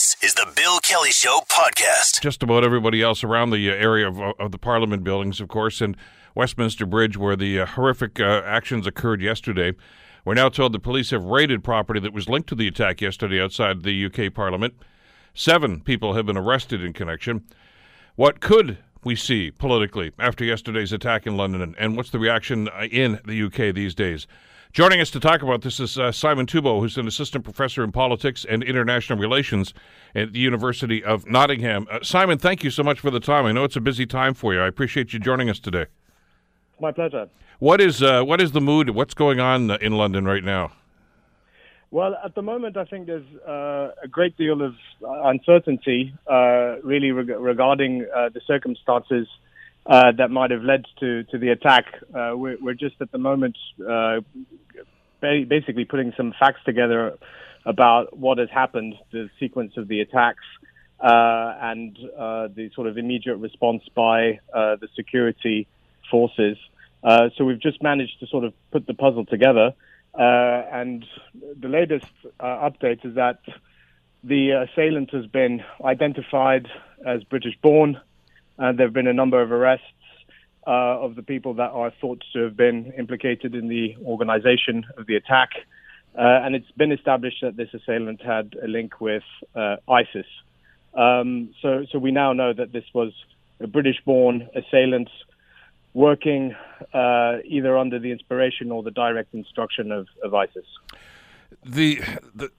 This is the Bill Kelly Show podcast. Just about everybody else around the uh, area of, of the Parliament buildings, of course, and Westminster Bridge, where the uh, horrific uh, actions occurred yesterday. We're now told the police have raided property that was linked to the attack yesterday outside the UK Parliament. Seven people have been arrested in connection. What could we see politically after yesterday's attack in London, and what's the reaction uh, in the UK these days? Joining us to talk about this is uh, Simon Toubeau, who's an assistant professor in politics and international relations at the University of Nottingham. Uh, Simon, thank you so much for the time. I know it's a busy time for you. I appreciate you joining us today. My pleasure. What is uh, what is the mood? What's going on in London right now? Well, at the moment, I think there's uh, a great deal of uncertainty, uh, really reg- regarding uh, the circumstances uh, that might have led to, to the attack. Uh, we're, we're, just at the moment uh, basically putting some facts together about what has happened, the sequence of the attacks, uh, and uh, the sort of immediate response by uh, the security forces. so we've just managed to sort of put the puzzle together. and the latest update is that the assailant has been identified as British born. Uh, there have been a number of arrests uh, of the people that are thought to have been implicated in the organization of the attack. Uh, and it's been established that this assailant had a link with uh, ISIS. Um, so, so we now know that this was a British-born assailant working uh, either under the inspiration or the direct instruction of, of ISIS. The, the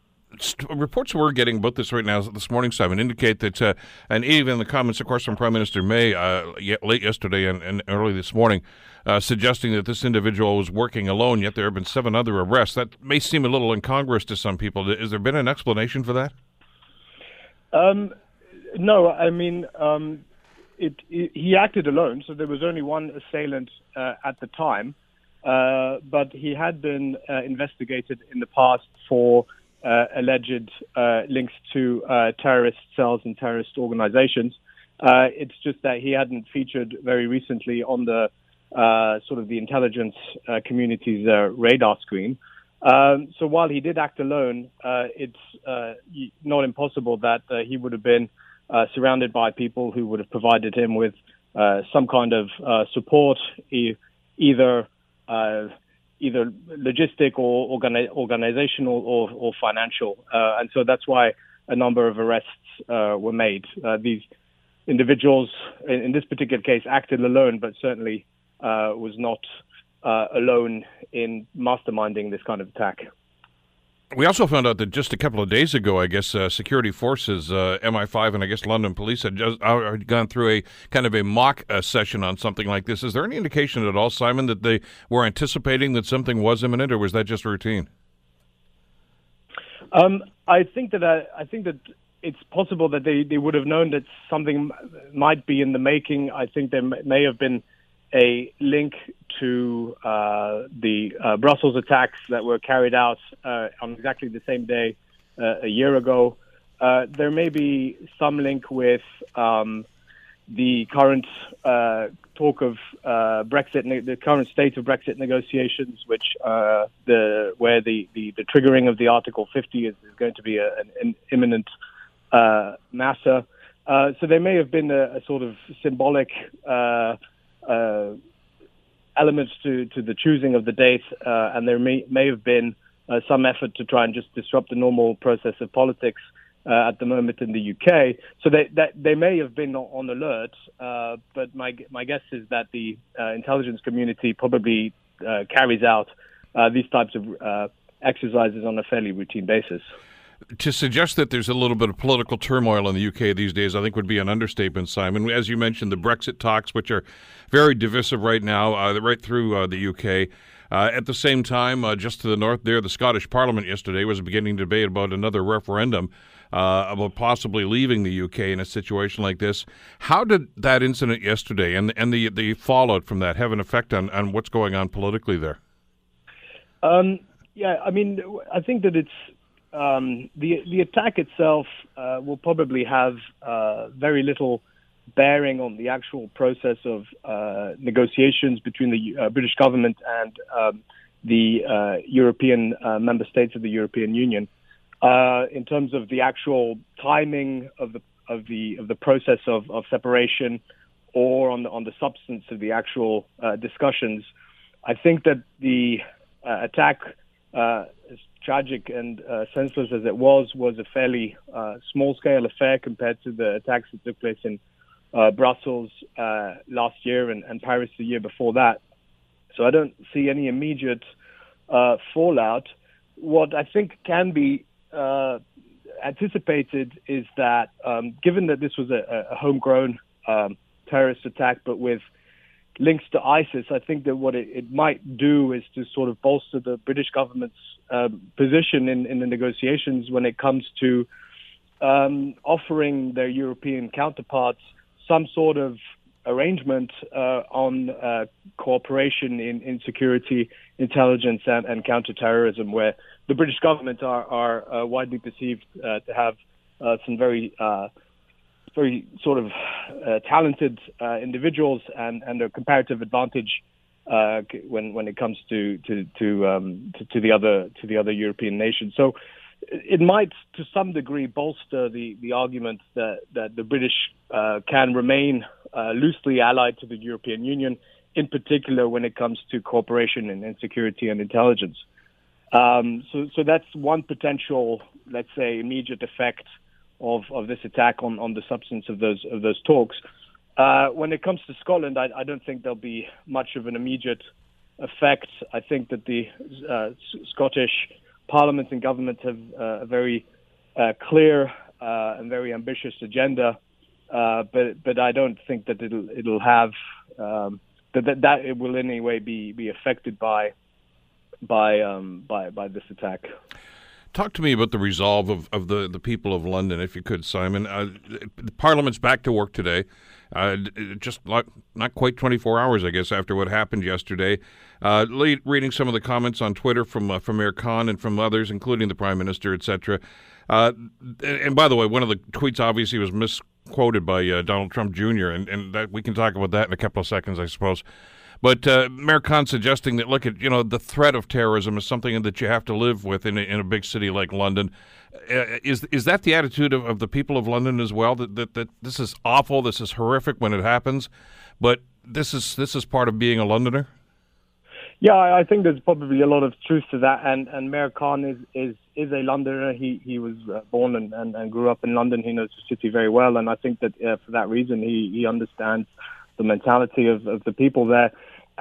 reports we're getting about this right now this morning, Simon, indicate that, uh, and even the comments, of course, from Prime Minister May uh, late yesterday and, and, early this morning, uh, suggesting that this individual was working alone. Yet there have been seven other arrests. That may seem a little incongruous to some people. Has there been an explanation for that? Um, no, I mean. Um, it, it, he acted alone, so there was only one assailant uh, at the time, uh, but he had been uh, investigated in the past for uh, alleged uh, links to uh, terrorist cells and terrorist organizations. Uh, it's just that he hadn't featured very recently on the uh, sort of the intelligence uh, community's radar screen. Um, so while he did act alone, it's not impossible that he would have been surrounded by people who would have provided him with some kind of support, e- either either logistic or organi- organizational or, or financial. Uh, and so that's why a number of arrests uh, were made. Uh, these individuals, in, in, this particular case, acted alone, but certainly uh, was not uh, alone in masterminding this kind of attack. We also found out that just a couple of days ago, I guess, uh, security forces, uh, MI5 and I guess London police had just uh, gone through a kind of a mock uh, session on something like this. Is there any indication at all, Simon, that they were anticipating that something was imminent, or was that just routine? Um, I think that uh, I think that it's possible that they, they would have known that something might be in the making. I think there may have been a link to uh, the uh, Brussels attacks that were carried out uh, on exactly the same day uh, a year ago. Uh, there may be some link with um, the current uh, talk of Brexit, ne- the current state of Brexit negotiations, which the where the, the, the, triggering of the Article 50 is, is going to be a, an, an, imminent matter. so there may have been a, a sort of symbolic uh, elements to, to the choosing of the date, uh, and there may, may have been uh, some effort to try and just disrupt the normal process of politics uh, at the moment in the UK. So they, that, they may have been on alert, uh, but my, my guess is that the uh, intelligence community probably carries out these types of exercises on a fairly routine basis to suggest that there's a little bit of political turmoil in the UK these days, I think would be an understatement, Simon. As you mentioned, the Brexit talks, which are very divisive right now, uh, right through uh, the UK. Uh, at the same time, uh, just to the north there, the Scottish Parliament yesterday was beginning to debate about another referendum uh, about possibly leaving the UK in a situation like this. How did that incident yesterday and and the the fallout from that have an effect on, on what's going on politically there? Um, yeah, I mean, I think that it's um, the the attack itself uh, will probably have uh, very little bearing on the actual process of uh, negotiations between the uh, British government and um, the uh, European uh, member states of the European Union. in terms of the actual timing of the of the of the process of, of separation, or on the on the substance of the actual discussions. I think that the attack, as tragic and uh, senseless as it was, was a fairly uh, small scale affair compared to the attacks that took place in Brussels last year and, and, Paris the year before that. So I don't see any immediate fallout. What I think can be uh, anticipated is that um, given that this was a, a homegrown um, terrorist attack, but with links to ISIS, I think that what it, it, might do is to sort of bolster the British government's um, position in, in, the negotiations when it comes to um, offering their European counterparts some sort of arrangement uh, on uh, cooperation in, in security, intelligence, and, and counterterrorism, where the British government are, are uh, widely perceived uh, to have uh, some very uh, very sort of talented individuals and, and a comparative advantage when when it comes to to to, um, to to the other to the other European nations. So it might, to some degree, bolster the, the argument that, that the British uh, can remain uh, loosely allied to the European Union, in particular when it comes to cooperation in, in security and intelligence. Um, so, so that's one potential, let's say, immediate effect of, of this attack on, on the substance of those of those talks. Uh, when it comes to Scotland, I, I, don't think there'll be much of an immediate effect. I think that the uh, Scottish Parliament and government have uh, a very uh, clear uh, and very ambitious agenda, but but I don't think that it'll it'll have um, that, that that it will in any way be be affected by by um, by by this attack. Talk to me about the resolve of, of the, the people of London, if you could, Simon. Uh, Parliament's back to work today, uh, just not, not quite 24 hours, I guess, after what happened yesterday. Uh, reading some of the comments on Twitter from uh, from Mayor Khan and from others, including the Prime Minister, etc. Uh, and by the way, one of the tweets obviously was misquoted by uh, Donald Trump Jr., and, and that, we can talk about that in a couple of seconds, I suppose. But uh, Mayor Khan suggesting that look at you know the threat of terrorism is something that you have to live with in a, in a big city like London. Uh, is is that the attitude of, of the people of London as well? That, that that this is awful, this is horrific when it happens, but this is this is part of being a Londoner. Yeah, I think there's probably a lot of truth to that, and and Mayor Khan is is is a Londoner. He he was uh, born and, and, and grew up in London. He knows the city very well, and I think that uh, for that reason he he understands the mentality of, of the people there.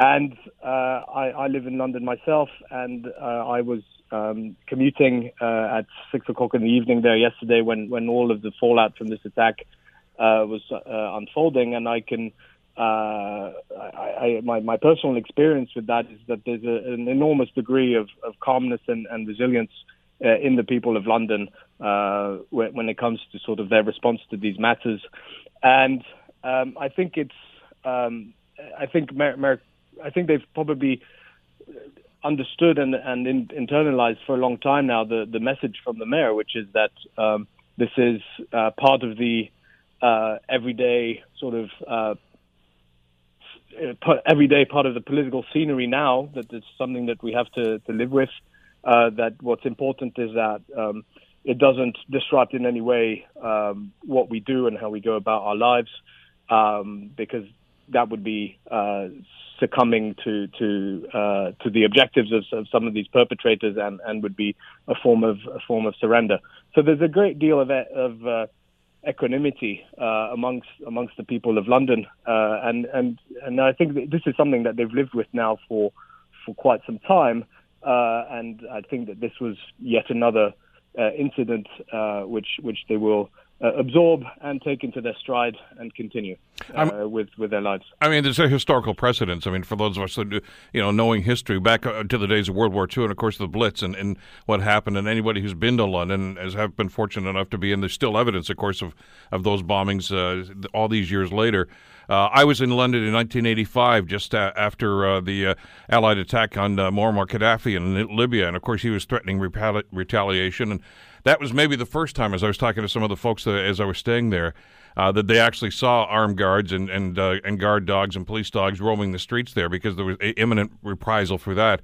And uh, I, I live in London myself, and uh, I was um, commuting uh, at six o'clock in the evening there yesterday when, when all of the fallout from this attack uh, was uh, unfolding, and I can. Uh, I, I, my, my personal experience with that is that there's a, an enormous degree of, of calmness and, and resilience in the people of London when, when, it comes to sort of their response to these matters. And um, I think it's, um, I think Mer- I think they've probably understood and, and in, internalized for a long time now the, the message from the mayor, which is that um, this is uh, part of the uh, everyday sort of uh, everyday part of the political scenery now. That it's something that we have to, to live with. Uh, that what's important is that um, it doesn't disrupt in any way um, what we do and how we go about our lives, um, because that would be uh, succumbing to to uh, to the objectives of, of, some of these perpetrators and, and would be a form of a form of surrender. So there's a great deal of of uh, equanimity uh, amongst amongst the people of London, uh, and and and I think this is something that they've lived with now for for quite some time, uh, and I think that this was yet another incident which which they will uh, absorb and take into their stride and continue uh, with with their lives. I mean, there's a historical precedence. I mean, for those of us that you know, knowing history back uh, to the days of World War II and of course the Blitz and, and what happened, and anybody who's been to London has have been fortunate enough to be in. There's still evidence, of course, of of those bombings uh, all these years later. Uh, I was in London in 1985, just uh, after uh, the uh, Allied attack on uh, Muammar Gaddafi in Libya, and of course he was threatening repali- retaliation. And that was maybe the first time, as I was talking to some of the folks that, as I was staying there, uh, that they actually saw armed guards and and and guard dogs and police dogs roaming the streets there because there was imminent reprisal for that.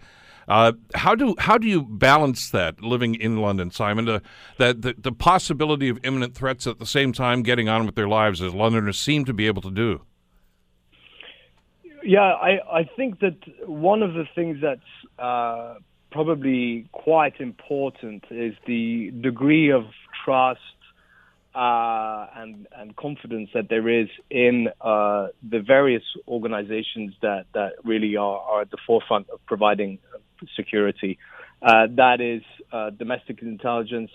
Uh, how do how do you balance that living in London, Simon? Uh, that the, the possibility of imminent threats at the same time getting on with their lives, as Londoners seem to be able to do. Yeah, I, I think that one of the things that's uh, probably quite important is the degree of trust uh, and and confidence that there is in uh, the various organizations that that really are, are at the forefront of providing security. Uh, that is uh, domestic intelligence.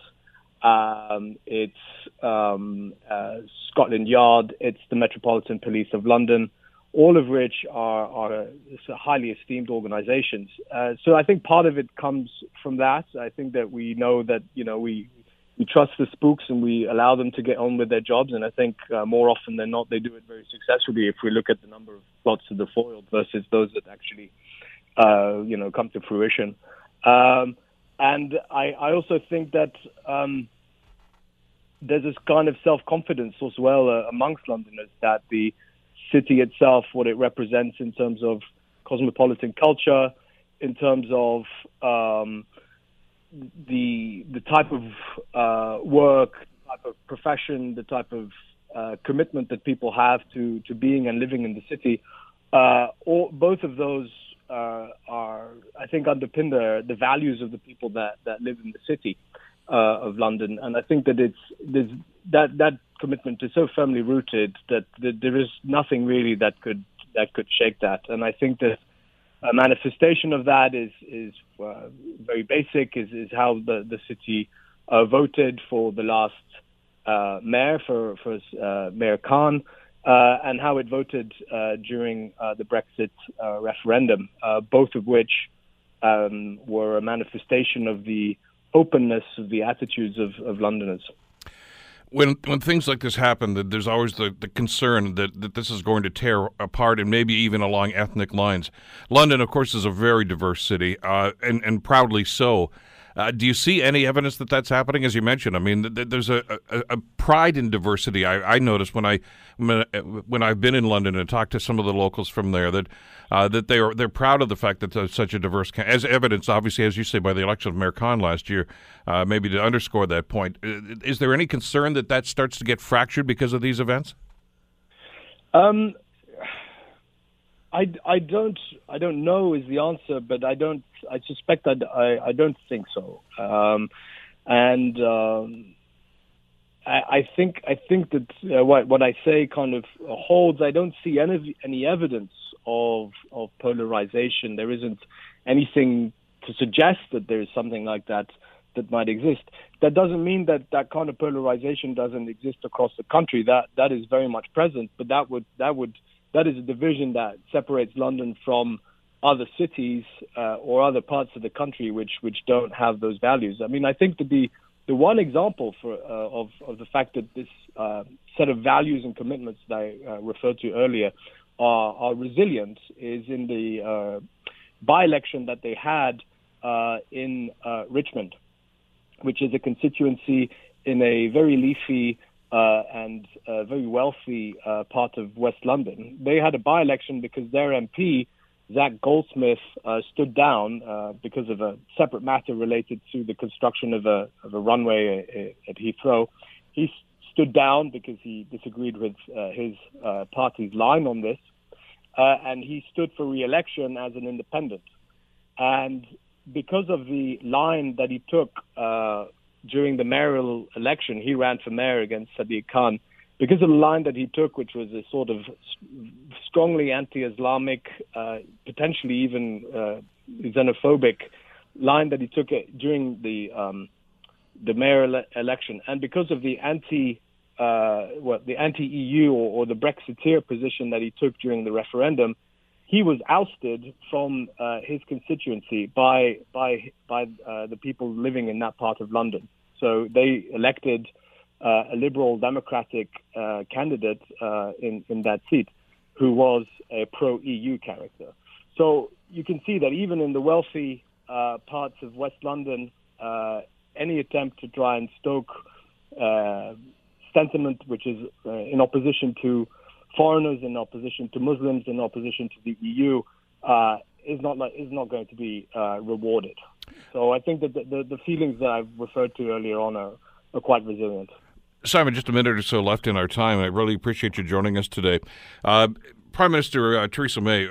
Um, it's um, uh, Scotland Yard. It's the Metropolitan Police of London. All of which are, are highly esteemed organizations. Uh, so I think part of it comes from that. I think that we know that you know we we trust the spooks and we allow them to get on with their jobs. And I think uh, more often than not, they do it very successfully. If we look at the number of plots that are foiled versus those that actually, uh, you know, come to fruition. Um, and I, I also think that um, there's this kind of self-confidence as well uh, amongst Londoners that the city itself, what it represents in terms of cosmopolitan culture, in terms of um, the the type of uh, work, type of profession, the type of uh, commitment that people have to to being and living in the city, uh, all, both of those uh, are, I think, underpin the the values of the people that that live in the city uh, of London, and I think that it's that that commitment is so firmly rooted that, that there is nothing really that could that could shake that, and I think that a manifestation of that is is uh, very basic. Is is how the the city uh, voted for the last uh, mayor for for uh, Mayor Khan, uh, and how it voted uh, during the Brexit referendum. both of which um, were a manifestation of the openness of the attitudes of, of Londoners when when things like this happen, there's always the, the concern that, that this is going to tear apart and maybe even along ethnic lines. London, of course, is a very diverse city, uh, and and proudly so. Uh, do you see any evidence that that's happening? As you mentioned, I mean, th- there's a, a, a, pride in diversity. I, I notice when I when I've been in London and talked to some of the locals from there that uh, that they are they're proud of the fact that there's such a diverse as evidence, obviously, as you say, by the election of Mayor Khan last year. Uh, maybe to underscore that point, uh, is there any concern that that starts to get fractured because of these events? Um, I, I don't I don't know is the answer, but I don't I suspect I, I, I don't think so. Um, and um, I, I think I think that uh, what what I say kind of holds. I don't see any any evidence of of polarization. There isn't anything to suggest that there is something like that that might exist. That doesn't mean that that kind of polarization doesn't exist across the country. That that is very much present, but that would that would that is a division that separates London from other cities uh, or other parts of the country which which don't have those values. I mean, I think the the one example for uh, of of the fact that this uh, set of values and commitments that I uh, referred to earlier are, are resilient is in the uh, by-election that they had uh, in Richmond, which is a constituency in a very leafy uh, and a very wealthy uh, part of West London. They had a by election because their MP, Zac Goldsmith, uh, stood down uh, because of a separate matter related to the construction of a, of a runway uh, at Heathrow. He stood down because he disagreed with uh, his party's line on this, and he stood for re election as an independent. And because of the line that he took during the mayoral election, he ran for mayor against Sadiq Khan because of the line that he took, which was a sort of strongly anti-Islamic, uh, potentially even uh, xenophobic line that he took during the um, the mayoral election, and because of the anti uh, what the anti-EU or, or the Brexiteer position that he took during the referendum, he was ousted from uh, his constituency by by by uh, the people living in that part of London. So they elected uh, a liberal democratic uh, candidate uh, in in that seat, who was a pro EU character. So you can see that even in the wealthy uh, parts of West London, any attempt to try and stoke sentiment which is in opposition to foreigners in opposition to Muslims, in opposition to the EU, uh, is not like, is not going to be uh, rewarded. So I think that the, the, the, feelings that I've referred to earlier on are, are quite resilient. Simon, just a minute or so left in our time. I really appreciate you joining us today. Uh, Prime Minister uh, Theresa May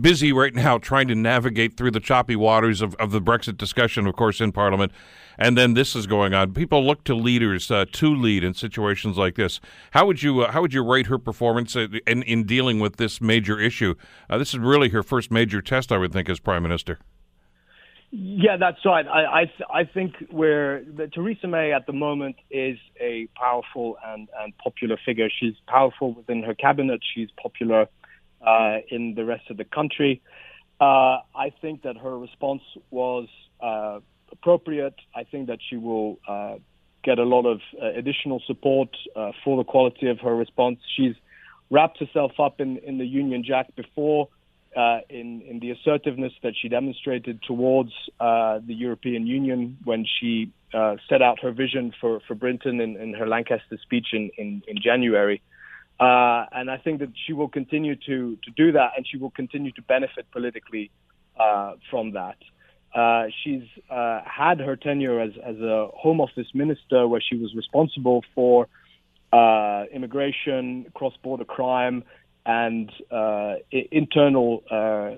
busy right now trying to navigate through the choppy waters of, of the Brexit discussion, of course, in Parliament, and then this is going on. People look to leaders uh, to lead in situations like this. How would you uh, how would you rate her performance in, in dealing with this major issue? Uh, this is really her first major test, I would think, as Prime Minister. Yeah, that's right. I I, th- I think where Theresa May at the moment is a powerful and, and popular figure. She's powerful within her cabinet. She's popular uh, in the rest of the country. Uh, I think that her response was uh, appropriate. I think that she will uh, get a lot of uh, additional support uh, for the quality of her response. She's wrapped herself up in, in the Union Jack before uh, in, in the assertiveness that she demonstrated towards uh, the European Union when she uh, set out her vision for, for Britain in, in her Lancaster speech in, in, in January. Uh, and I think that she will continue to, to do that and she will continue to benefit politically uh, from that. Uh, she's had her tenure as, as a Home Office minister where she was responsible for immigration, cross border crime, and uh, internal uh,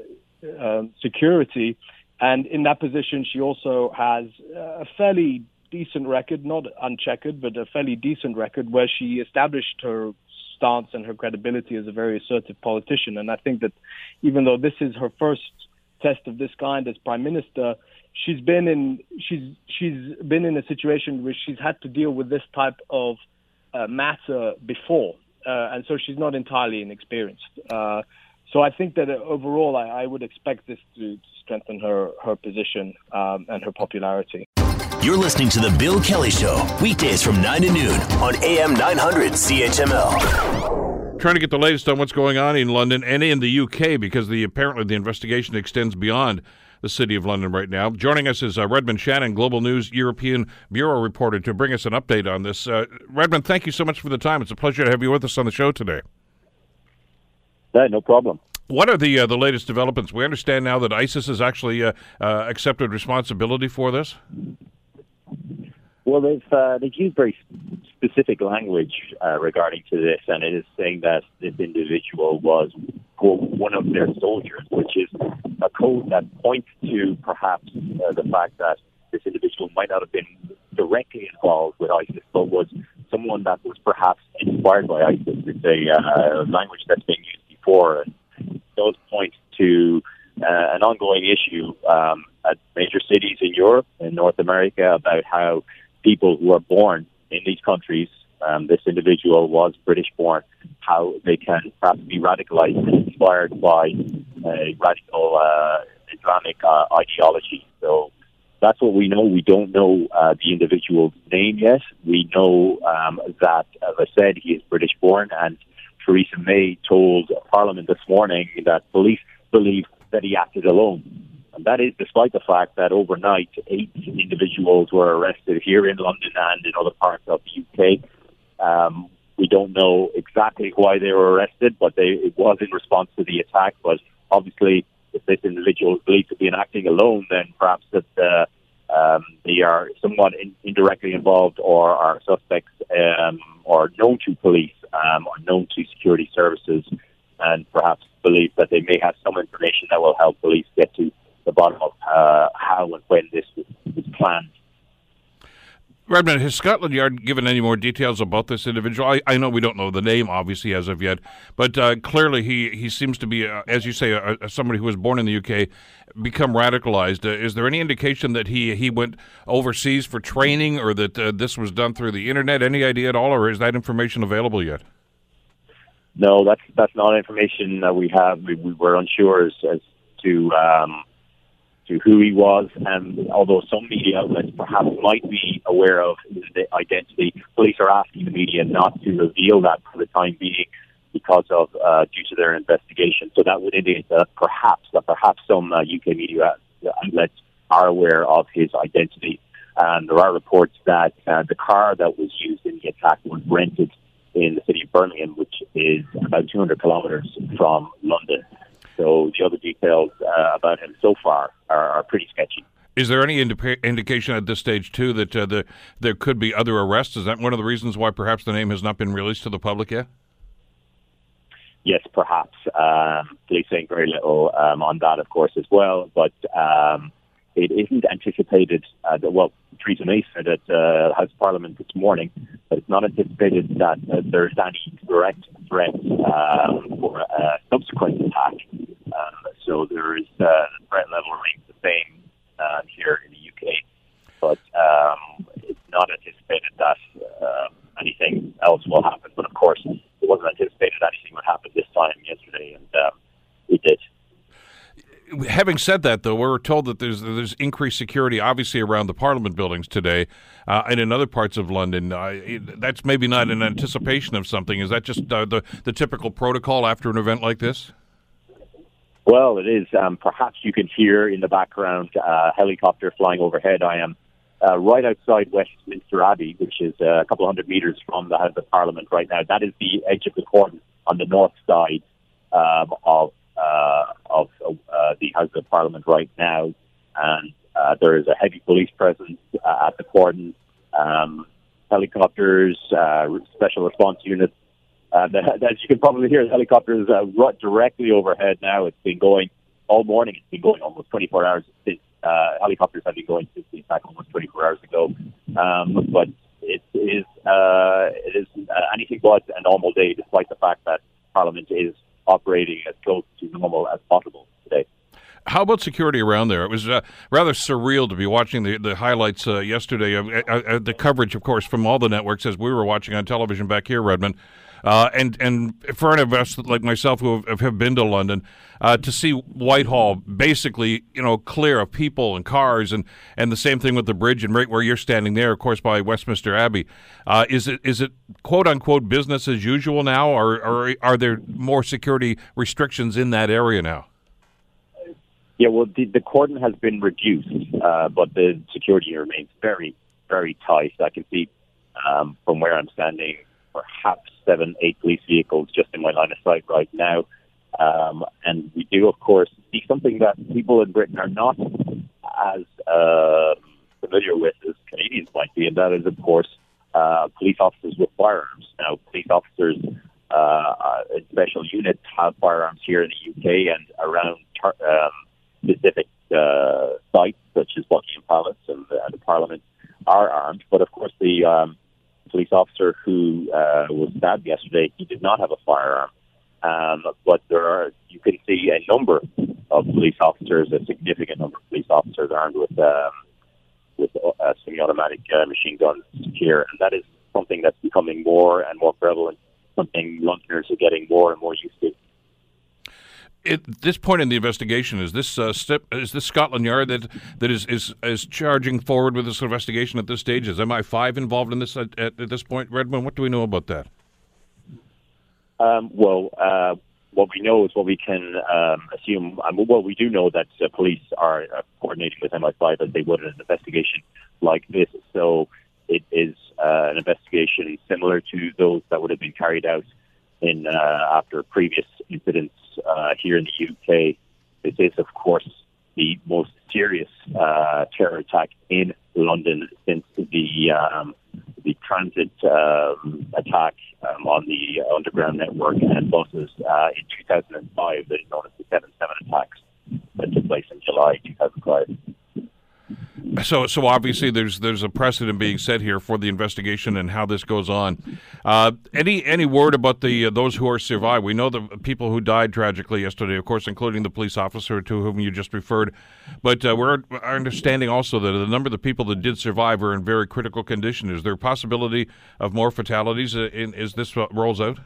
uh, security. And in that position, she also has a fairly decent record, not uncheckered, but a fairly decent record where she established her stance and her credibility as a very assertive politician. And I think that even though this is her first test of this kind as prime minister, she's been in she's she's been in a situation where she's had to deal with this type of uh, matter before uh, and so she's not entirely inexperienced. Uh, so I think that uh, overall, I, I, would expect this to, strengthen her her position um, and her popularity. You're listening to the Bill Kelly Show weekdays from nine to noon on AM 900 CHML. Trying to get the latest on what's going on in London and in the UK because the apparently the investigation extends beyond the City of London right now. Joining us is uh, Redmond Shannon, Global News European Bureau reporter, to bring us an update on this. Uh, Redmond, thank you so much for the time. It's a pleasure to have you with us on the show today. Yeah, no problem. What are the uh, the latest developments? We understand now that ISIS has actually uh, uh, accepted responsibility for this. Well, they've uh, they've used very specific language uh, regarding to this, and it is saying that this individual was one of their soldiers, which is a code that points to perhaps uh, the fact that this individual might not have been directly involved with ISIS, but was someone that was perhaps inspired by ISIS. It's a uh, language that's been used before, and those point to uh, an ongoing issue um, at major cities in Europe and North America about how people who are born in these countries, um, this individual was British born, how they can perhaps be radicalized inspired by a radical uh, Islamic uh, ideology. So that's what we know. We don't know uh, the individual's name yet. We know um, that, as I said, he is British born, and Theresa May told Parliament this morning that police believe that he acted alone. And that is despite the fact that overnight eight individuals were arrested here in London and in other parts of the UK. Um, we don't know exactly why they were arrested, but they, it was in response to the attack. But obviously, if this individual is believed to be acting alone, then perhaps that uh, um, they are somewhat in, indirectly involved or are suspects um, or known to police um, or known to security services, and perhaps believe that they may have some information that will help police get to the bottom of uh, how and when this was, was planned. Redmond, has Scotland Yard given any more details about this individual? I, I know we don't know the name, obviously, as of yet, but uh, clearly he, he seems to be, uh, as you say, a, a, somebody who was born in the UK, become radicalized. Uh, is there any indication that he, he went overseas for training or that uh, this was done through the internet? Any idea at all, or is that information available yet? No, that's that's not information that we have. We, we were unsure as, as to um, to who he was, and although some media outlets perhaps might be aware of his identity, police are asking the media not to reveal that for the time being because of uh, due to their investigation. So that would indicate that perhaps that perhaps some uh, UK media outlets are aware of his identity. And there are reports that uh, the car that was used in the attack was rented in the city of Birmingham, which is about 200 kilometres from London. So the other details uh, about him so far are, are pretty sketchy. Is there any indi- indication at this stage too that uh, the, there could be other arrests? Is that one of the reasons why perhaps the name has not been released to the public yet? Yes, perhaps. Um, police saying very little um, on that, of course, as well. But um, it isn't anticipated uh, that, well, Theresa May said at uh, House of Parliament this morning that it's not anticipated that uh, there's any direct threat um, for a subsequent attack. Um, so there is uh, the threat level remains the same uh, here in the UK, but um, it's not anticipated that uh, anything else will happen. But of course, it wasn't anticipated anything would happen this time yesterday, and um, it did having said that, though, we're told that there's there's increased security, obviously around the Parliament buildings today, uh, and in other parts of London. Uh, that's maybe not an anticipation of something. Is that just uh, the the typical protocol after an event like this? Well, it is. Um, perhaps you can hear in the background uh, helicopter flying overhead. I am uh, right outside Westminster Abbey, which is uh, a couple hundred meters from the House of Parliament right now. That is the edge of the cordon on the north side um, of uh, of uh, the House of Parliament right now, and uh, there is a heavy police presence uh, at the cordon, um, helicopters, uh, special response units. Uh, the, as you can probably hear, the helicopters uh, directly overhead now. It's been going all morning. It's been going almost 24 hours. Since, uh, helicopters have been going since the attack almost 24 hours ago. Um, but it is uh, it is uh, anything but a normal day, despite the fact that Parliament is operating as close to normal as possible today. How about security around there? It was uh, rather surreal to be watching the the highlights uh, yesterday. Uh, uh, uh the coverage, of course, from all the networks as we were watching on television back here, Redmond. Uh, and and for an investor like myself who have, have been to London, to see Whitehall basically you know clear of people and cars, and, and the same thing with the bridge and right where you're standing there, of course, by Westminster Abbey. is it is it quote unquote business as usual now, or, or are there more security restrictions in that area now? Yeah, well, the, the cordon has been reduced, uh, but the security remains very, very tight. I can see um, from where I'm standing, perhaps seven, eight police vehicles just in my line of sight right now. Um, and we do, of course, see something that people in Britain are not as uh, familiar with as Canadians might be, and that is, of course, uh, police officers with firearms. Now, police officers uh, uh in special units have firearms here in the UK and around tar- um, specific uh, sites such as Buckingham Palace and, uh, the Parliament are armed. But of course, the um, police officer who uh, was stabbed yesterday, he did not have a firearm. Um, but there are, you can see a number of police officers, a significant number of police officers armed with um, with uh, semi-automatic uh, machine guns here, and that is something that's becoming more and more prevalent. Something Londoners are getting more and more used to at this point in the investigation, is this uh, step, is this Scotland Yard that that is, is is charging forward with this investigation at this stage? Is MI5 involved in this at, at, this point, Redmond? What do we know about that? Um, well, uh, what we know is what we can um, assume. Um, well, we do know that uh, police are uh, coordinating with MI5 as they would in an investigation like this. So it is uh, an investigation similar to those that would have been carried out in uh, after previous incidents uh, here in the UK. This is, of course, the most serious uh, terror attack in London since the um, the transit um, attack um, on the underground network and buses uh, in 2005, that is known as the 7-7 attacks that took place in July 2005. So, so obviously, there's there's a precedent being set here for the investigation and how this goes on. Uh, any any word about the uh, those who are survived? We know the people who died tragically yesterday, of course, including the police officer to whom you just referred. But uh, we're understanding also that the number of the people that did survive are in very critical condition. Is there a possibility of more fatalities uh, as this rolls out?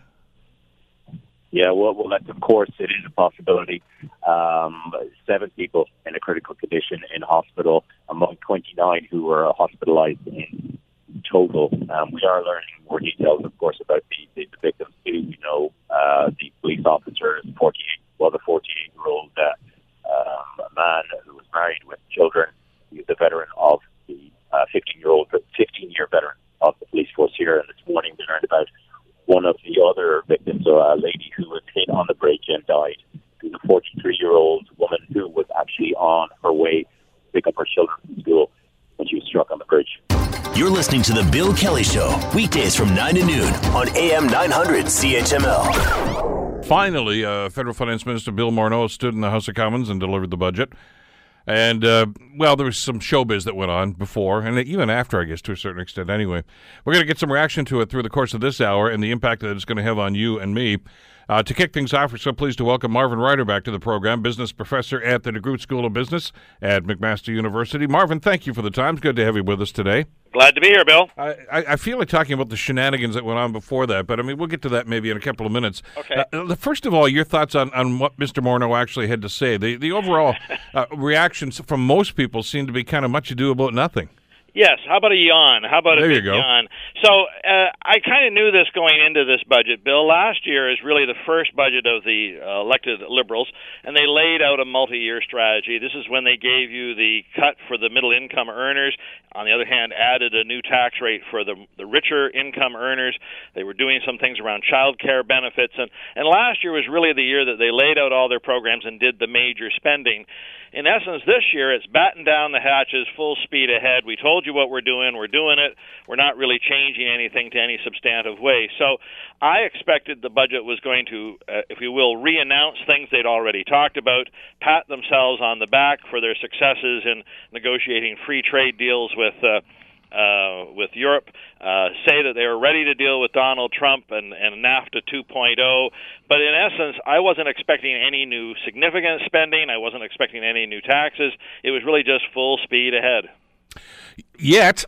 Yeah, well, well, that's of course it is a possibility. Um, seven people in a critical condition in hospital, among 29 who were hospitalized in total. Um, we are learning more details, of course, about the, the, the victims too. You know, uh, the police officer, 48, well, the 48 year old uh, um, man who was married with children. He was a veteran of the 15 uh, year old, 15 year veteran of the police force here. And this morning we learned about one of the other victims, a lady who was hit on the bridge and died. She's a 43 year old woman who was actually on her way to pick up her children from school when she was struck on the bridge. You're listening to The Bill Kelly Show, weekdays from 9 to noon on AM 900 CHML. Finally, uh, Federal Finance Minister Bill Morneau stood in the House of Commons and delivered the budget. And, uh, well, there was some showbiz that went on before, and even after, I guess, to a certain extent anyway. We're going to get some reaction to it through the course of this hour and the impact that it's going to have on you and me. Uh, to kick things off, we're so pleased to welcome Marvin Ryder back to the program, business professor at the DeGroote School of Business at McMaster University. Marvin, thank you for the time. It's good to have you with us today. Glad to be here, Bill. I, I feel like talking about the shenanigans that went on before that, but I mean, we'll get to that maybe in a couple of minutes. Okay. Uh, first of all, your thoughts on, on what Mr. Morneau actually had to say. The, the overall uh, reactions from most people seem to be kind of much ado about nothing. Yes. How about a yawn? How about there a go. yawn? So uh, I kind of knew this going into this budget, Bill. Last year is really the first budget of the uh, elected Liberals, and they laid out a multi-year strategy. This is when they gave you the cut for the middle-income earners. On the other hand, added a new tax rate for the the richer income earners. They were doing some things around child care benefits, and and last year was really the year that they laid out all their programs and did the major spending in essence, this year it's batten down the hatches, full speed ahead. We told you what we're doing. We're doing it. We're not really changing anything to any substantive way. So I expected the budget was going to, uh, if you will, re announce things they'd already talked about, pat themselves on the back for their successes in negotiating free trade deals with. Uh, uh, with Europe, uh, say that they were ready to deal with Donald Trump and, and NAFTA 2.0. But in essence, I wasn't expecting any new significant spending. I wasn't expecting any new taxes. It was really just full speed ahead. Yet,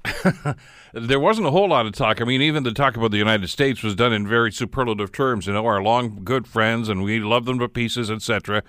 there wasn't a whole lot of talk. I mean, even the talk about the United States was done in very superlative terms. You know, our long good friends, and we love them to pieces, etc.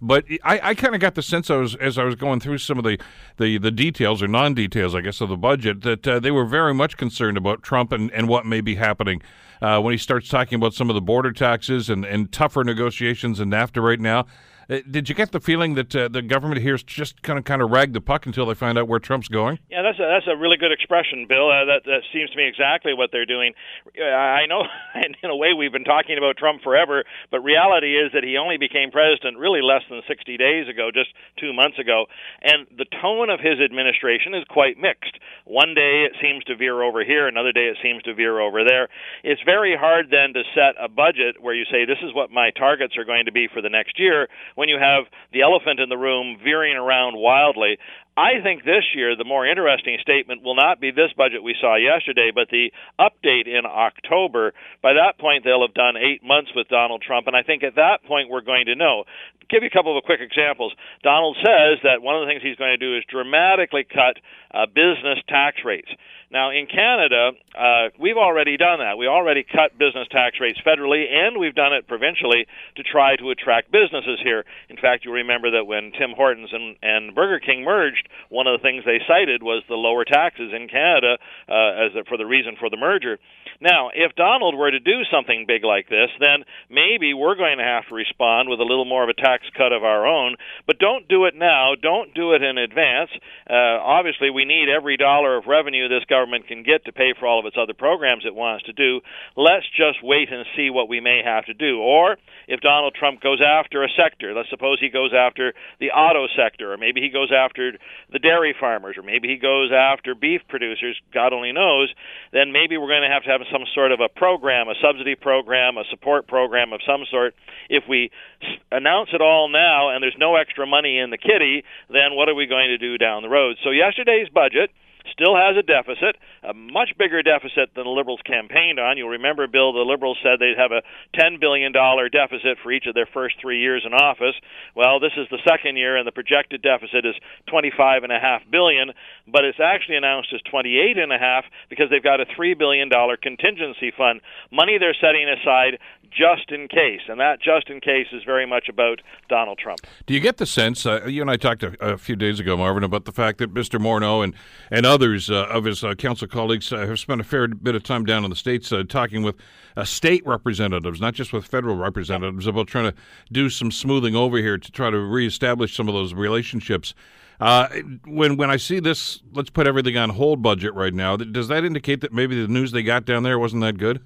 But I, I kind of got the sense I was, as I was going through some of the, the, the details or non details, I guess, of the budget that uh, they were very much concerned about Trump and, and what may be happening uh, when he starts talking about some of the border taxes and, and tougher negotiations in NAFTA right now. Uh, did you get the feeling that uh, the government here is just kind of kind of rag the puck until they find out where Trump's going? Yeah, that's a, that's a really good expression, Bill. Uh, that that seems to me exactly what they're doing. I know, in a way, we've been talking about Trump forever, but reality is that he only became president really less than 60 days ago, just two months ago, and the tone of his administration is quite mixed. One day it seems to veer over here, another day it seems to veer over there. It's very hard then to set a budget where you say this is what my targets are going to be for the next year when you have the elephant in the room veering around wildly. I think this year the more interesting statement will not be this budget we saw yesterday, but the update in October. By that point, they'll have done eight months with Donald Trump, and I think at that point we're going to know. Give you a couple of quick examples. Donald says that one of the things he's going to do is dramatically cut uh, business tax rates. Now, in Canada, uh, we've already done that. We already cut business tax rates federally, and we've done it provincially to try to attract businesses here. In fact, you'll remember that when Tim Hortons and, and Burger King merged, one of the things they cited was the lower taxes in Canada uh, as a, for the reason for the merger. Now, if Donald were to do something big like this, then maybe we're going to have to respond with a little more of a tax cut of our own. But don't do it now. Don't do it in advance. Uh, obviously, we need every dollar of revenue this government can get to pay for all of its other programs it wants to do. Let's just wait and see what we may have to do. Or if Donald Trump goes after a sector, let's suppose he goes after the auto sector, or maybe he goes after the dairy farmers, or maybe he goes after beef producers, God only knows, then maybe we're going to have to have some sort of a program, a subsidy program, a support program of some sort. If we announce it all now and there's no extra money in the kitty, then what are we going to do down the road? So yesterday's budget still has a deficit, a much bigger deficit than the Liberals campaigned on. You'll remember, Bill, the Liberals said they'd have a $10 billion deficit for each of their first three years in office. Well, this is the second year, and the projected deficit is 25.5 billion, but it's actually announced as $28.5 because they've got a $3 billion contingency fund, money they're setting aside just in case, and that just in case is very much about Donald Trump. Do you get the sense? Uh, you and I talked a, a, few days ago, Marvin, about the fact that Mr. Morneau and and others uh, of his uh, council colleagues uh, have spent a fair bit of time down in the states uh, talking with uh, state representatives, not just with federal representatives, about trying to do some smoothing over here to try to reestablish some of those relationships. when when I see this, let's put everything on hold budget right now. Does that indicate that maybe the news they got down there wasn't that good?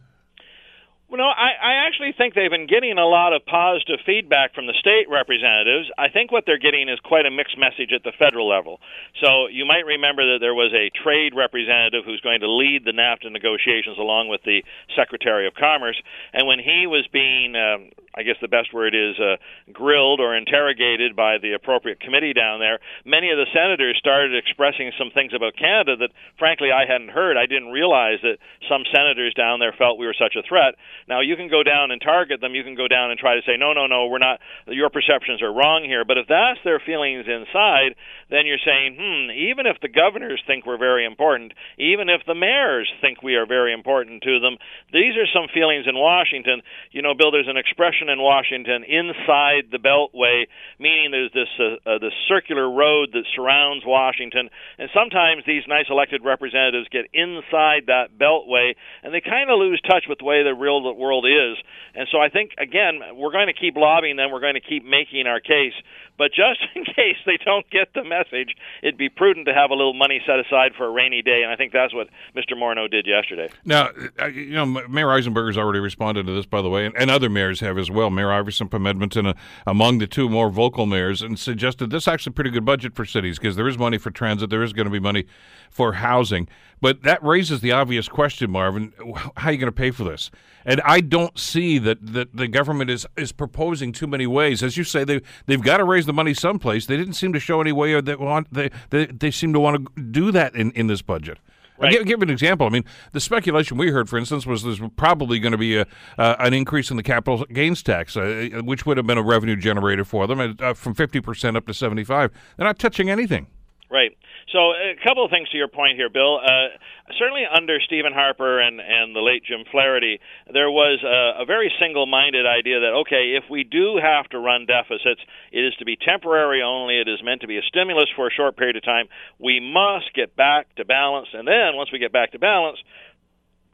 Well, no, I, I actually think they've been getting a lot of positive feedback from the state representatives. I think what they're getting is quite a mixed message at the federal level. So you might remember that there was a trade representative who's going to lead the NAFTA negotiations along with the Secretary of Commerce. And when he was being, um, I guess the best word is, uh, grilled or interrogated by the appropriate committee down there, many of the senators started expressing some things about Canada that, frankly, I hadn't heard. I didn't realize that some senators down there felt we were such a threat. Now you can go down and target them. You can go down and try to say, no, no, no, we're not. Your perceptions are wrong here. But if that's their feelings inside, then you're saying, hmm, even if the governors think we're very important, even if the mayors think we are very important to them, these are some feelings in Washington. You know, Bill, there's an expression in Washington inside the Beltway, meaning there's this uh, uh, this circular road that surrounds Washington, and sometimes these nice elected representatives get inside that Beltway, and they kind of lose touch with the way the real world is. And so I think again, we're going to keep lobbying them. We're going to keep making our case. But just in case they don't get the message, it'd be prudent to have a little money set aside for a rainy day, and I think that's what Mr. Morneau did yesterday. Now, uh, you know, Mayor Eisenberger's already responded to this, by the way, and, and other mayors have as well. Mayor Iveson from Edmonton, uh, among the two more vocal mayors, and suggested this is actually pretty good budget for cities because there is money for transit, there is going to be money for housing. But that raises the obvious question, Marvin: How are you going to pay for this? And I don't see that, that the government is, is proposing too many ways. As you say, they they've got to raise the money someplace. They didn't seem to show any way that want they, they they seem to want to do that in, in this budget. Right. Give, give an example. I mean, the speculation we heard, for instance, was there's probably going to be a, uh, an increase in the capital gains tax, uh, which would have been a revenue generator for them, uh, from 50% up to 75. They're not touching anything. Right. So a couple of things to your point here, Bill. Uh, certainly under Stephen Harper and, and the late Jim Flaherty, there was a, a very single-minded idea that okay, if we do have to run deficits, it is to be temporary only. It is meant to be a stimulus for a short period of time. We must get back to balance, and then once we get back to balance,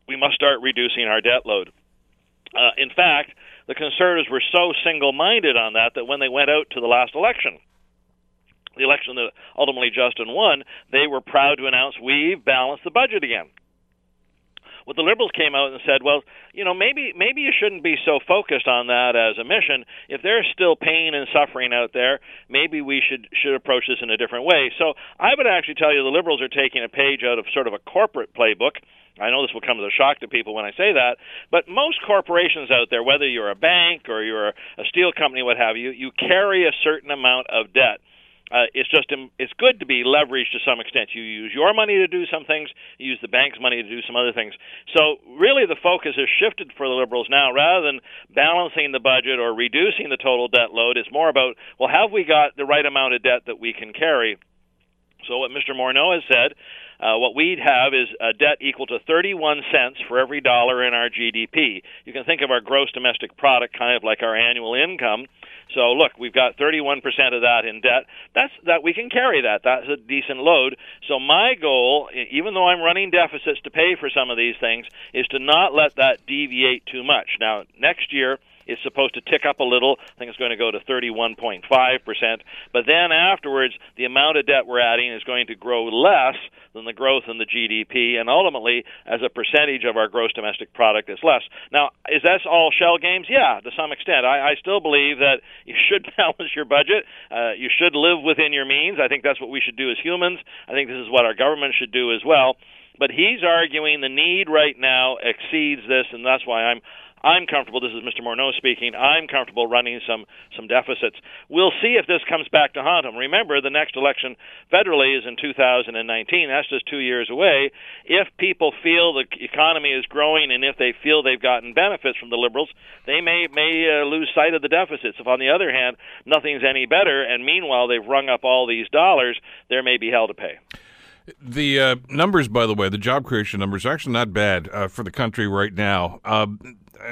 we must start reducing our debt load. Uh, in fact, the conservatives were so single-minded on that that when they went out to the last election the election that ultimately Justin won, they were proud to announce we've balanced the budget again. Well, the liberals came out and said, well, you know, maybe maybe you shouldn't be so focused on that as a mission. If there's still pain and suffering out there, maybe we should should approach this in a different way. So I would actually tell you the liberals are taking a page out of sort of a corporate playbook. I know this will come as a shock to people when I say that, but most corporations out there, whether you're a bank or you're a steel company, what have you, you carry a certain amount of debt uh, it's just it's good to be leveraged to some extent. You use your money to do some things, you use the bank's money to do some other things. So really, the focus has shifted for the liberals now. Rather than balancing the budget or reducing the total debt load, it's more about well, have we got the right amount of debt that we can carry? So what Mr. Morneau has said uh, what we'd have is a debt equal to 31 cents for every dollar in our GDP. You can think of our gross domestic product kind of like our annual income. So look, we've got 31% of that in debt. That's that we can carry that. That's a decent load. So my goal, even though I'm running deficits to pay for some of these things, is to not let that deviate too much. Now, next year is supposed to tick up a little. I think it's going to go to 31.5%. But then afterwards, the amount of debt we're adding is going to grow less than the growth in the GDP, and ultimately, as a percentage of our gross domestic product, is less. Now, is that all shell games? Yeah, to some extent. I, I still believe that you should balance your budget. Uh, you should live within your means. I think that's what we should do as humans. I think this is what our government should do as well. But he's arguing the need right now exceeds this, and that's why I'm I'm comfortable. This is Mr. Morneau speaking. I'm comfortable running some some deficits. We'll see if this comes back to haunt him. Remember, the next election federally is in 2019. That's just two years away. If people feel the economy is growing and if they feel they've gotten benefits from the liberals, they may may uh, lose sight of the deficits. If on the other hand nothing's any better, and meanwhile they've rung up all these dollars, there may be hell to pay. The uh, numbers, by the way, the job creation numbers are actually not bad uh, for the country right now. Uh,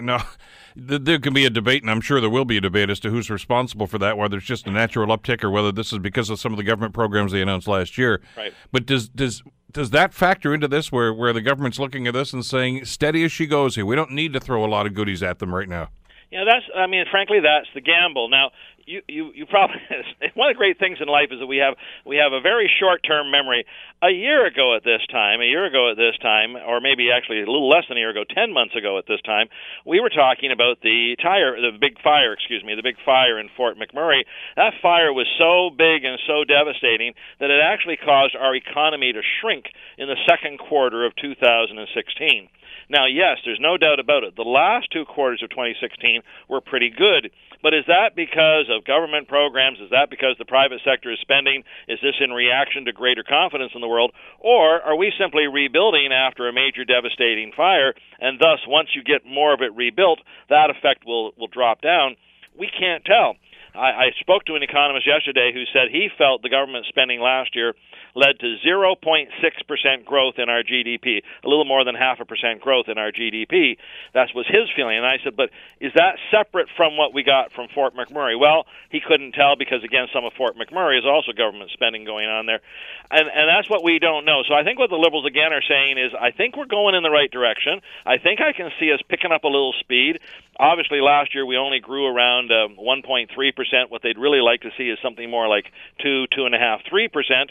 no, there can be a debate, and I'm sure there will be a debate as to who's responsible for that, whether it's just a natural uptick or whether this is because of some of the government programs they announced last year. Right. But does does does that factor into this, where where the government's looking at this and saying, steady as she goes here, we don't need to throw a lot of goodies at them right now? Yeah, that's. I mean, frankly, that's the gamble. Now, you you you probably one of the great things in life is that we have we have a very short term memory. A year ago at this time, a year ago at this time, or maybe actually a little less than a year ago, ten months ago at this time, we were talking about the tire, the big fire, excuse me, the big fire in Fort McMurray. That fire was so big and so devastating that it actually caused our economy to shrink in the second quarter of 2016. Now, yes, there's no doubt about it. The last two quarters of 2016 were pretty good. But is that because of government programs? Is that because the private sector is spending? Is this in reaction to greater confidence in the world? Or are we simply rebuilding after a major devastating fire, and thus, once you get more of it rebuilt, that effect will, will drop down? We can't tell. I, I spoke to an economist yesterday who said he felt the government spending last year led to 0.6% growth in our GDP, a little more than half a percent growth in our GDP. That was his feeling. And I said, but is that separate from what we got from Fort McMurray? Well, he couldn't tell because, again, some of Fort McMurray is also government spending going on there. And, and that's what we don't know. So I think what the Liberals, again, are saying is I think we're going in the right direction. I think I can see us picking up a little speed. Obviously, last year we only grew around uh, 1.3%. What they'd really like to see is something more like 2, 2.5%, 3%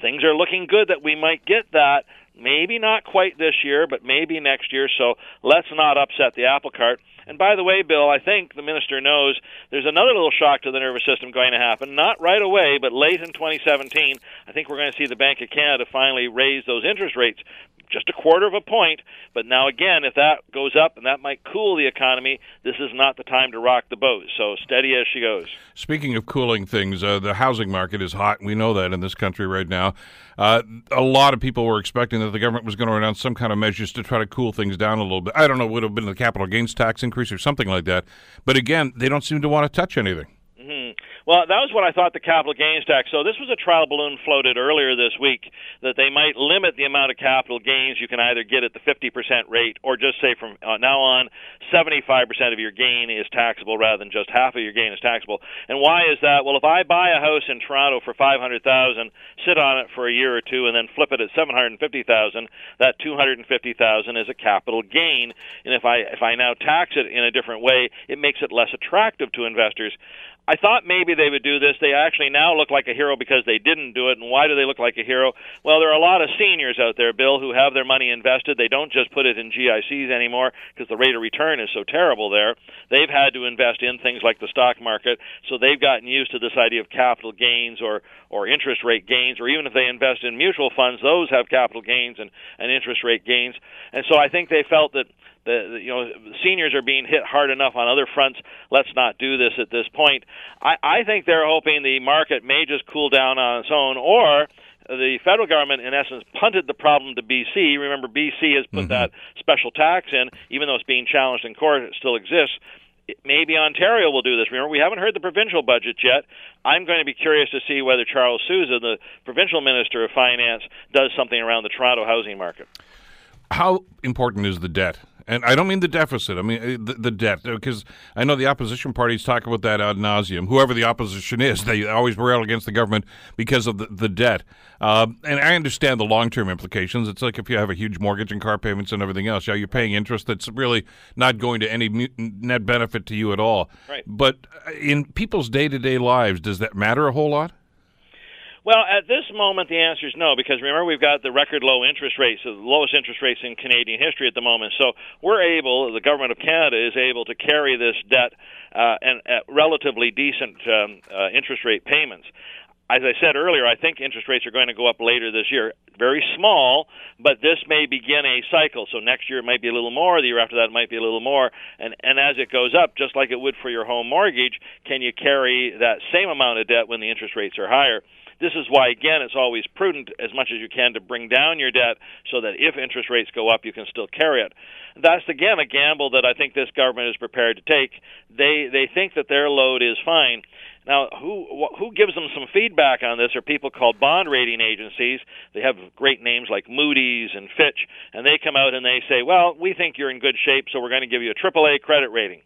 things are looking good that we might get that. Maybe not quite this year, but maybe next year. So let's not upset the apple cart. And by the way, Bill, I think the minister knows there's another little shock to the nervous system going to happen. Not right away, but late in 2017. I think we're going to see the Bank of Canada finally raise those interest rates just a quarter of a point. But now again, if that goes up and that might cool the economy, this is not the time to rock the boat. So steady as she goes. Speaking of cooling things, uh, the housing market is hot. We know that in this country right now. Uh, a lot of people were expecting that the government was going to announce some kind of measures to try to cool things down a little bit. I don't know, would have been the capital gains tax increase or something like that. But again, they don't seem to want to touch anything. Mm-hmm. Well, that was what I thought the capital gains tax. So this was a trial balloon floated earlier this week that they might limit the amount of capital gains you can either get at the 50% rate or just say from uh, now on 75% of your gain is taxable rather than just half of your gain is taxable. And why is that? Well, if I buy a house in Toronto for 500,000, sit on it for a year or two and then flip it at 750,000, that 250,000 is a capital gain. And if I if I now tax it in a different way, it makes it less attractive to investors. I thought maybe they would do this. They actually now look like a hero because they didn't do it. And why do they look like a hero? Well, there are a lot of seniors out there, Bill, who have their money invested. They don't just put it in GICs anymore because the rate of return is so terrible there. They've had to invest in things like the stock market, so they've gotten used to this idea of capital gains or or interest rate gains, or even if they invest in mutual funds, those have capital gains and, and interest rate gains. And so I think they felt that the, the you know seniors are being hit hard enough on other fronts. Let's not do this at this point. I, I think they're hoping the market may just cool down on its own, or the federal government, in essence, punted the problem to BC. Remember, BC has put mm-hmm. that special tax in, even though it's being challenged in court, it still exists. Maybe Ontario will do this. Remember, we haven't heard the provincial budget yet. I'm going to be curious to see whether Charles Sousa, the provincial minister of finance, does something around the Toronto housing market. How important is the debt and I don't mean the deficit. I mean uh, the, the debt, because I know the opposition parties talk about that ad nauseum. Whoever the opposition is, they always rail against the government because of the, the debt. Uh, and I understand the long term implications. It's like if you have a huge mortgage and car payments and everything else. Yeah, you're paying interest that's really not going to any net benefit to you at all. Right. But uh, in people's day to day lives, does that matter a whole lot? Well, at this moment, the answer is no, because remember, we've got the record low interest rates, the lowest interest rates in Canadian history at the moment. So we're able, the government of Canada is able to carry this debt uh, and at relatively decent um, uh, interest rate payments as I said earlier, I think interest rates are going to go up later this year. Very small, but this may begin a cycle. So next year it might be a little more. The year after that it might be a little more. And and as it goes up, just like it would for your home mortgage, can you carry that same amount of debt when the interest rates are higher? This is why, again, it's always prudent as much as you can to bring down your debt so that if interest rates go up, you can still carry it. That's again a gamble that I think this government is prepared to take. They they think that their load is fine. Now, who who gives them some feedback on this are people called bond rating agencies. They have great names like Moody's and Fitch, and they come out and they say, "Well, we think you're in good shape, so we're going to give you a AAA credit rating."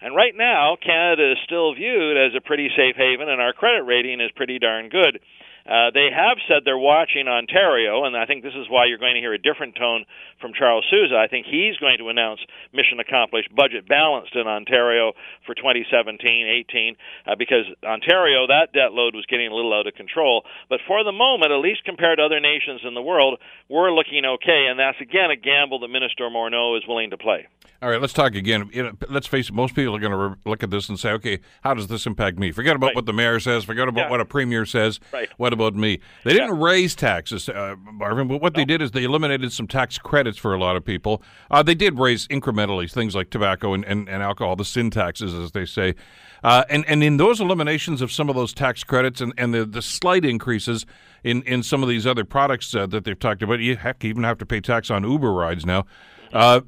And right now, Canada is still viewed as a pretty safe haven, and our credit rating is pretty darn good. Uh, they have said they're watching Ontario, and I think this is why you're going to hear a different tone from Charles Sousa. I think he's going to announce mission accomplished, budget balanced in Ontario for 2017-18, uh, because Ontario that debt load was getting a little out of control. But for the moment, at least compared to other nations in the world, we're looking okay, and that's again a gamble that Minister Morneau is willing to play. All right, let's talk again. Let's face it, most people are going to look at this and say, okay, how does this impact me? Forget about right. what the mayor says, forget about yeah. what a premier says. Right. What about me? They didn't yeah. raise taxes, uh, Marvin, but what no. they did is they eliminated some tax credits for a lot of people. Uh, they did raise incrementally things like tobacco and, and, and alcohol, the sin taxes, as they say. Uh, and, and in those eliminations of some of those tax credits and, and the, the slight increases in, in some of these other products uh, that they've talked about, you heck, even have to pay tax on Uber rides now. Uh,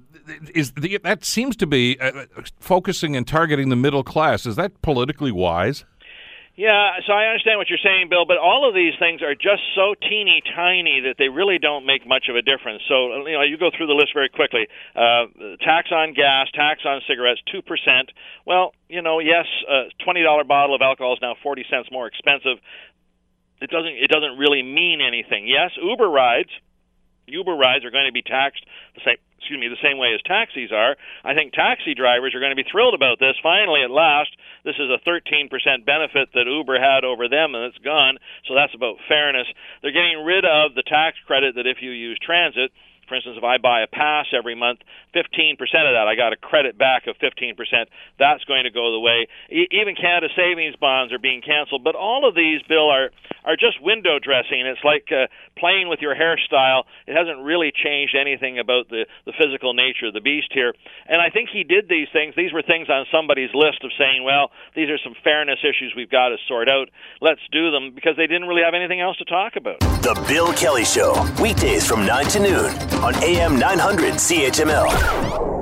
is the, that seems to be uh, focusing and targeting the middle class. Is that politically wise? Yeah, so I understand what you're saying, Bill, but all of these things are just so teeny tiny that they really don't make much of a difference. So, you know, you go through the list very quickly. Uh, tax on gas, tax on cigarettes, 2%. Well, you know, yes, a $20 bottle of alcohol is now 40 cents more expensive. It doesn't it doesn't really mean anything. Yes, Uber rides, Uber rides are going to be taxed the same excuse me, the same way as taxis are. I think taxi drivers are going to be thrilled about this. Finally, at last, this is a 13% benefit that Uber had over them, and it's gone. So that's about fairness. They're getting rid of the tax credit that if you use transit, for instance, if I buy a pass every month, 15% of that, I got a credit back of 15%. That's going to go the way. E- even Canada savings bonds are being canceled. But all of these, Bill, are, are just window dressing. It's like uh, playing with your hairstyle. It hasn't really changed anything about the, the physical nature of the beast here. And I think he did these things. These were things on somebody's list of saying, well, these are some fairness issues we've got to sort out. Let's do them because they didn't really have anything else to talk about. The Bill Kelly Show, weekdays from 9 to noon on AM 900 CHML.